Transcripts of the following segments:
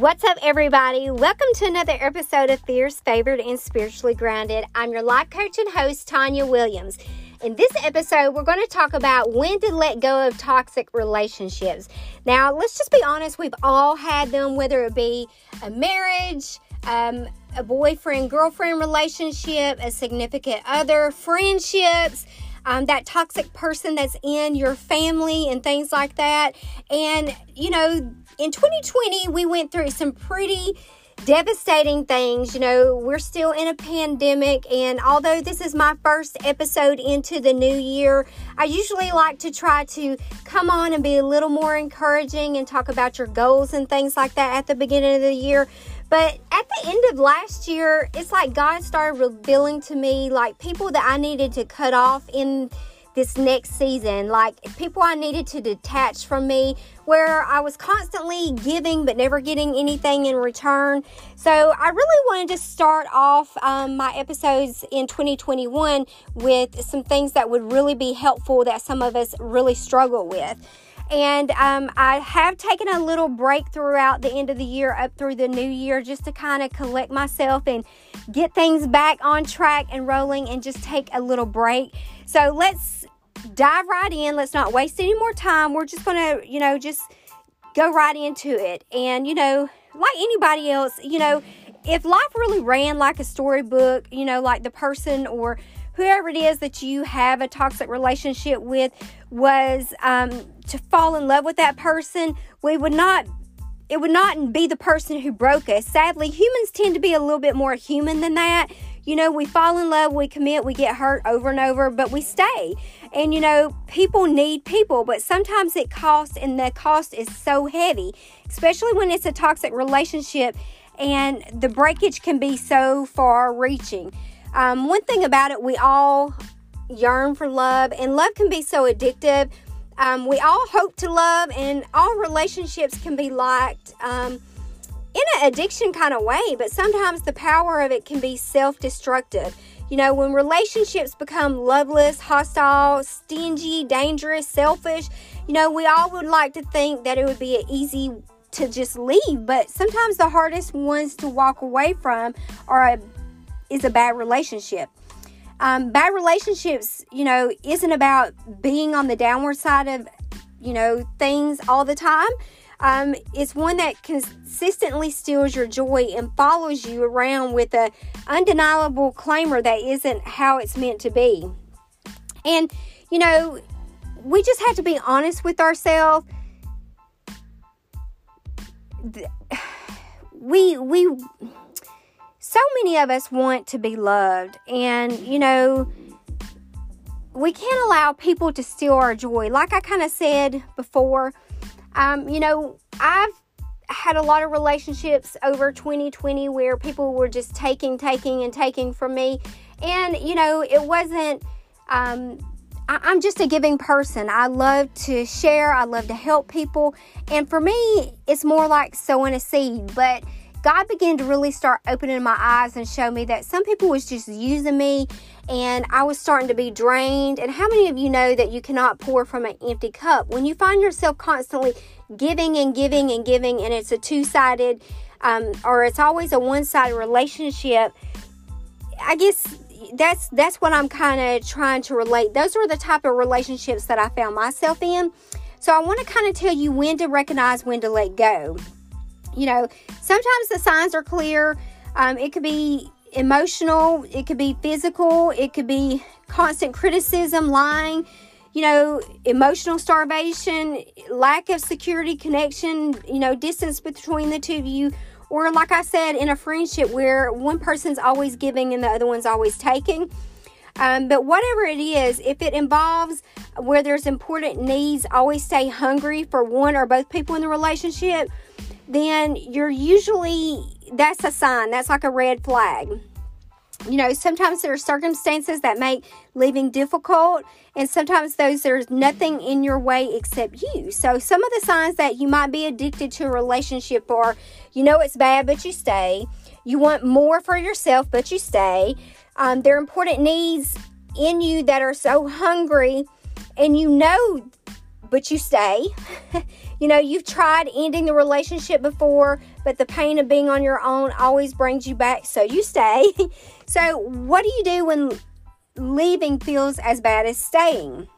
What's up, everybody? Welcome to another episode of Fierce, Favored, and Spiritually Grounded. I'm your life coach and host, Tanya Williams. In this episode, we're going to talk about when to let go of toxic relationships. Now, let's just be honest, we've all had them, whether it be a marriage, um, a boyfriend girlfriend relationship, a significant other, friendships um, that toxic person that's in your family and things like that. And, you know, in 2020, we went through some pretty devastating things. You know, we're still in a pandemic, and although this is my first episode into the new year, I usually like to try to come on and be a little more encouraging and talk about your goals and things like that at the beginning of the year. But at the end of last year, it's like God started revealing to me like people that I needed to cut off in this next season. Like people I needed to detach from me, where I was constantly giving but never getting anything in return. So I really wanted to start off um, my episodes in 2021 with some things that would really be helpful that some of us really struggle with. And um, I have taken a little break throughout the end of the year up through the new year just to kind of collect myself and get things back on track and rolling and just take a little break. So let's dive right in. Let's not waste any more time. We're just going to, you know, just go right into it. And, you know, like anybody else, you know, if life really ran like a storybook, you know, like the person or whoever it is that you have a toxic relationship with was um, to fall in love with that person, we would not. It would not be the person who broke us. Sadly, humans tend to be a little bit more human than that. You know, we fall in love, we commit, we get hurt over and over, but we stay. And you know, people need people, but sometimes it costs, and the cost is so heavy, especially when it's a toxic relationship and the breakage can be so far reaching. Um, one thing about it, we all yearn for love, and love can be so addictive. Um, we all hope to love, and all relationships can be liked um, in an addiction kind of way, but sometimes the power of it can be self destructive. You know, when relationships become loveless, hostile, stingy, dangerous, selfish, you know, we all would like to think that it would be an easy to just leave, but sometimes the hardest ones to walk away from are a, is a bad relationship. Um, bad relationships, you know, isn't about being on the downward side of, you know, things all the time. Um, it's one that consistently steals your joy and follows you around with a undeniable claimer that isn't how it's meant to be. And you know, we just have to be honest with ourselves. We we so many of us want to be loved and you know we can't allow people to steal our joy. Like I kind of said before, um, you know, I've had a lot of relationships over 2020 where people were just taking, taking, and taking from me. And, you know, it wasn't, um, I, I'm just a giving person. I love to share, I love to help people. And for me, it's more like sowing a seed. But God began to really start opening my eyes and show me that some people was just using me and I was starting to be drained. And how many of you know that you cannot pour from an empty cup? When you find yourself constantly giving and giving and giving, and it's a two sided um, or it's always a one sided relationship, I guess that's that's what I'm kind of trying to relate. Those are the type of relationships that I found myself in. So I want to kind of tell you when to recognize when to let go you know, sometimes the signs are clear. Um, it could be emotional, it could be physical, it could be constant criticism, lying, you know, emotional starvation, lack of security connection, you know, distance between the two of you. Or, like I said, in a friendship where one person's always giving and the other one's always taking. Um, but whatever it is, if it involves where there's important needs, always stay hungry for one or both people in the relationship, then you're usually, that's a sign, that's like a red flag. You know, sometimes there are circumstances that make living difficult, and sometimes those there's nothing in your way except you. So, some of the signs that you might be addicted to a relationship are you know it's bad, but you stay. You want more for yourself, but you stay. Um, there are important needs in you that are so hungry, and you know but you stay. you know, you've tried ending the relationship before, but the pain of being on your own always brings you back, so you stay. so, what do you do when leaving feels as bad as staying?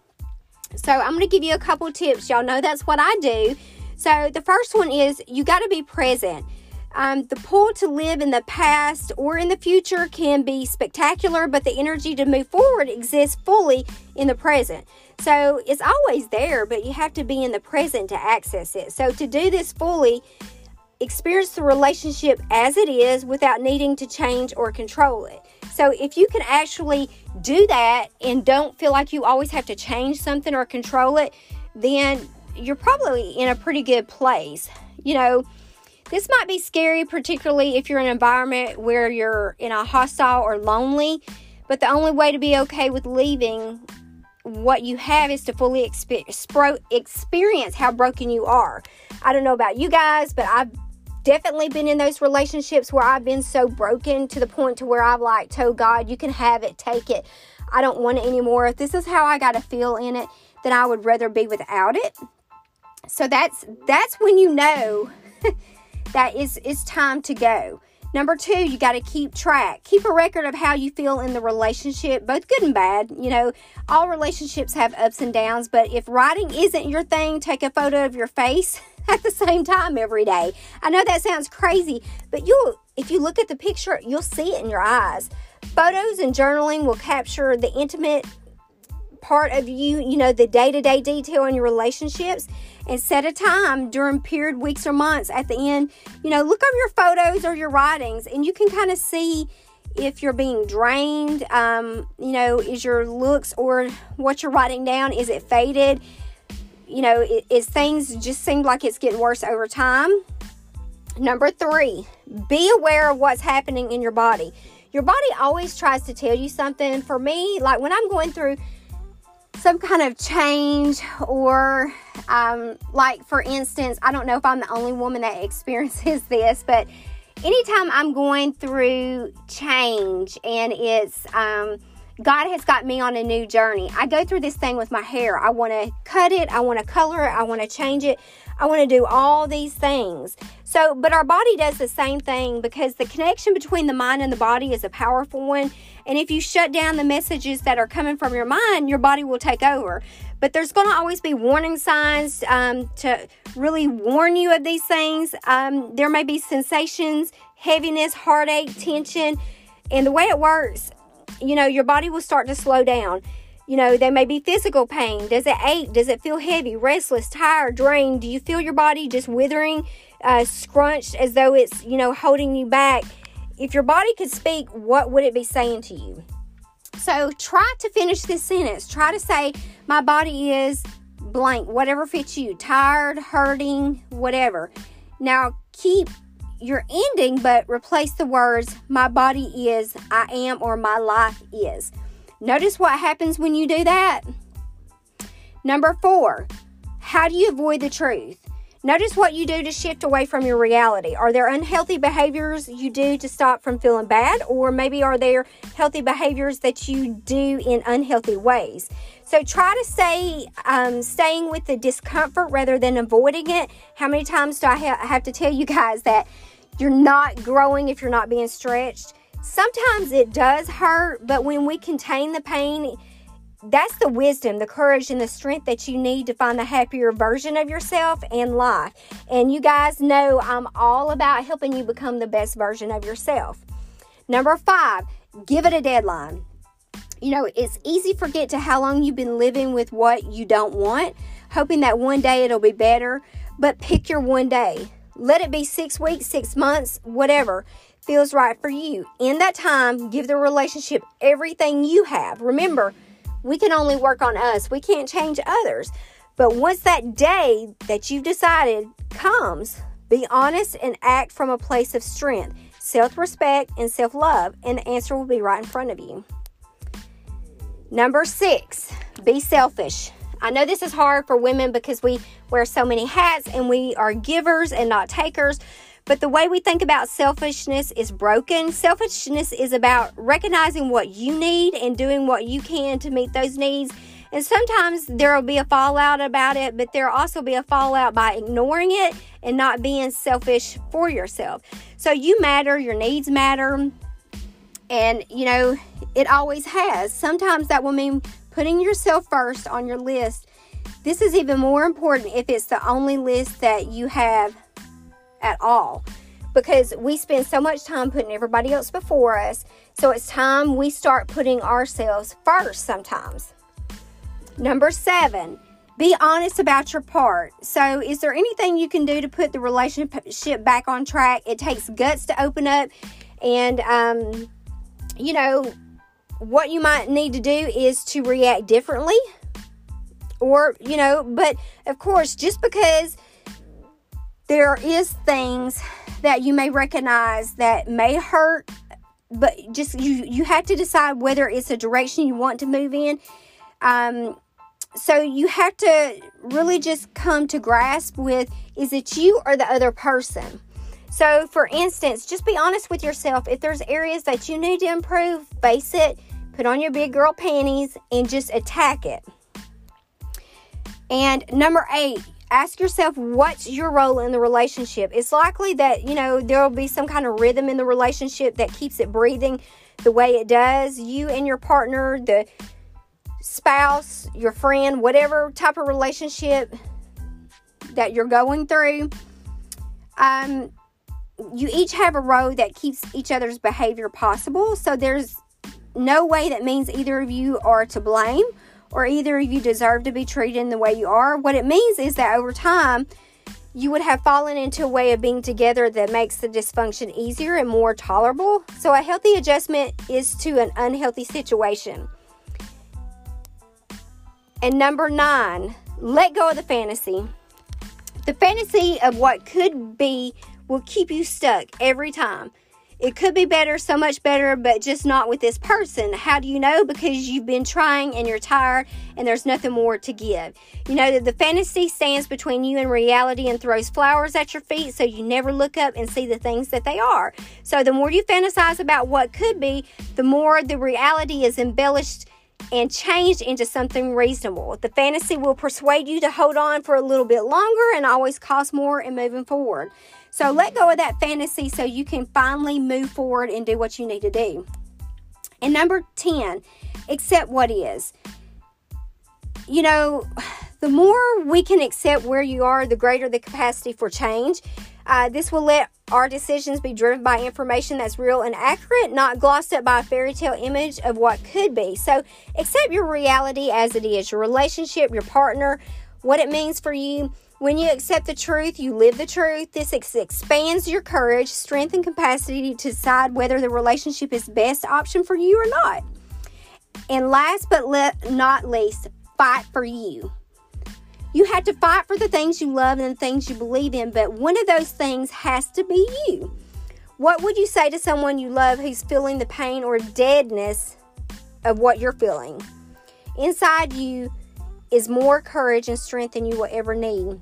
So, I'm going to give you a couple tips. Y'all know that's what I do. So, the first one is you got to be present. Um, the pull to live in the past or in the future can be spectacular, but the energy to move forward exists fully in the present. So it's always there, but you have to be in the present to access it. So to do this fully, experience the relationship as it is without needing to change or control it. So if you can actually do that and don't feel like you always have to change something or control it, then you're probably in a pretty good place. You know, this might be scary, particularly if you're in an environment where you're in a hostile or lonely, but the only way to be okay with leaving what you have is to fully experience how broken you are. I don't know about you guys, but I've definitely been in those relationships where I've been so broken to the point to where I've like told God, you can have it, take it. I don't want it anymore. If this is how I got to feel in it, then I would rather be without it. So that's that's when you know that is it's time to go. Number two, you got to keep track. Keep a record of how you feel in the relationship, both good and bad. You know, all relationships have ups and downs, but if writing isn't your thing, take a photo of your face at the same time every day. I know that sounds crazy, but you'll if you look at the picture, you'll see it in your eyes. Photos and journaling will capture the intimate part of you, you know, the day to day detail in your relationships and set a time during period weeks or months at the end. You know, look over your photos or your writings and you can kind of see if you're being drained. Um, you know, is your looks or what you're writing down, is it faded? You know, is things just seem like it's getting worse over time? Number three, be aware of what's happening in your body. Your body always tries to tell you something. For me, like when I'm going through some kind of change or um, like for instance i don't know if i'm the only woman that experiences this but anytime i'm going through change and it's um, god has got me on a new journey i go through this thing with my hair. I want to cut it i want to color it i want to change it I want to do all these things. So, but our body does the same thing because the connection between the mind and the body is a powerful one. And if you shut down the messages that are coming from your mind, your body will take over. But there's going to always be warning signs um, to really warn you of these things. Um, there may be sensations, heaviness, heartache, tension. And the way it works, you know, your body will start to slow down. You know, there may be physical pain. Does it ache? Does it feel heavy, restless, tired, drained? Do you feel your body just withering, uh, scrunched as though it's, you know, holding you back? If your body could speak, what would it be saying to you? So try to finish this sentence. Try to say, My body is blank, whatever fits you, tired, hurting, whatever. Now keep your ending, but replace the words, My body is, I am, or my life is. Notice what happens when you do that. Number four, how do you avoid the truth? Notice what you do to shift away from your reality. Are there unhealthy behaviors you do to stop from feeling bad? Or maybe are there healthy behaviors that you do in unhealthy ways? So try to stay um, staying with the discomfort rather than avoiding it. How many times do I ha- have to tell you guys that you're not growing if you're not being stretched? Sometimes it does hurt, but when we contain the pain, that's the wisdom, the courage, and the strength that you need to find the happier version of yourself and life. And you guys know I'm all about helping you become the best version of yourself. Number five, give it a deadline. You know, it's easy to forget to how long you've been living with what you don't want, hoping that one day it'll be better, but pick your one day. Let it be six weeks, six months, whatever feels right for you. In that time, give the relationship everything you have. Remember, we can only work on us, we can't change others. But once that day that you've decided comes, be honest and act from a place of strength, self respect, and self love, and the answer will be right in front of you. Number six, be selfish. I know this is hard for women because we wear so many hats and we are givers and not takers. But the way we think about selfishness is broken. Selfishness is about recognizing what you need and doing what you can to meet those needs And sometimes there will be a fallout about it, but there'll also be a fallout by ignoring it and not being selfish for yourself. So you matter, your needs matter, and you know, it always has. Sometimes that will mean putting yourself first on your list. This is even more important if it's the only list that you have at all because we spend so much time putting everybody else before us. So it's time we start putting ourselves first sometimes. Number seven, be honest about your part. So, is there anything you can do to put the relationship back on track? It takes guts to open up, and um, you know what you might need to do is to react differently, or you know, but of course, just because there is things that you may recognize that may hurt but just you you have to decide whether it's a direction you want to move in. Um, so you have to really just come to grasp with is it you or the other person? So for instance just be honest with yourself. If there's areas that you need to improve face it put on your big girl panties and just attack it. And number eight ask yourself what's your role in the relationship. It's likely that, you know, there will be some kind of rhythm in the relationship that keeps it breathing the way it does. You and your partner, the spouse, your friend, whatever type of relationship that you're going through, um, you each have a role that keeps each other's behavior possible. So there's no way that means either of you are to blame or either of you deserve to be treated in the way you are. What it means is that over time, you would have fallen into a way of being together that makes the dysfunction easier and more tolerable. So, a healthy adjustment is to an unhealthy situation. And number nine, let go of the fantasy. The fantasy of what could be will keep you stuck every time. It could be better, so much better, but just not with this person. How do you know? Because you've been trying and you're tired and there's nothing more to give. You know that the fantasy stands between you and reality and throws flowers at your feet so you never look up and see the things that they are. So the more you fantasize about what could be, the more the reality is embellished and changed into something reasonable. The fantasy will persuade you to hold on for a little bit longer and always cost more in moving forward. So let go of that fantasy so you can finally move forward and do what you need to do. And number 10, accept what is. You know, the more we can accept where you are, the greater the capacity for change. Uh, this will let our decisions be driven by information that's real and accurate, not glossed up by a fairy tale image of what could be. So, accept your reality as it is your relationship, your partner, what it means for you, when you accept the truth, you live the truth. This ex- expands your courage, strength, and capacity to decide whether the relationship is best option for you or not. And last but le- not least, fight for you. You have to fight for the things you love and the things you believe in, but one of those things has to be you. What would you say to someone you love who's feeling the pain or deadness of what you're feeling? Inside you is more courage and strength than you will ever need.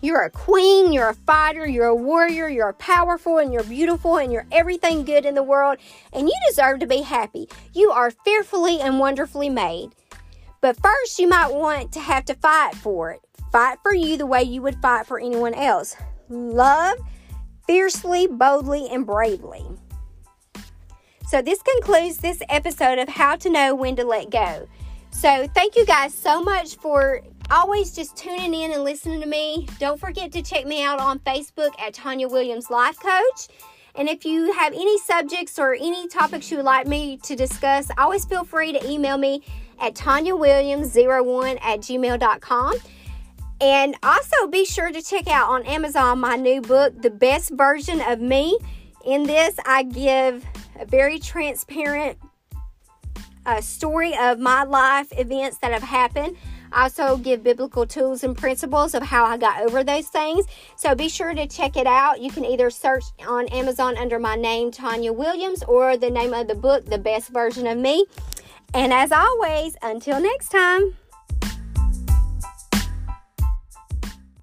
You're a queen, you're a fighter, you're a warrior, you're powerful, and you're beautiful, and you're everything good in the world, and you deserve to be happy. You are fearfully and wonderfully made. But first, you might want to have to fight for it. Fight for you the way you would fight for anyone else. Love fiercely, boldly, and bravely. So, this concludes this episode of How to Know When to Let Go. So, thank you guys so much for always just tuning in and listening to me. Don't forget to check me out on Facebook at Tanya Williams Life Coach. And if you have any subjects or any topics you would like me to discuss, always feel free to email me at tanyawilliams01 at gmail.com. And also be sure to check out on Amazon my new book, The Best Version of Me. In this, I give a very transparent uh, story of my life events that have happened. I also give biblical tools and principles of how I got over those things. So be sure to check it out. You can either search on Amazon under my name, Tanya Williams, or the name of the book, The Best Version of Me. And as always, until next time.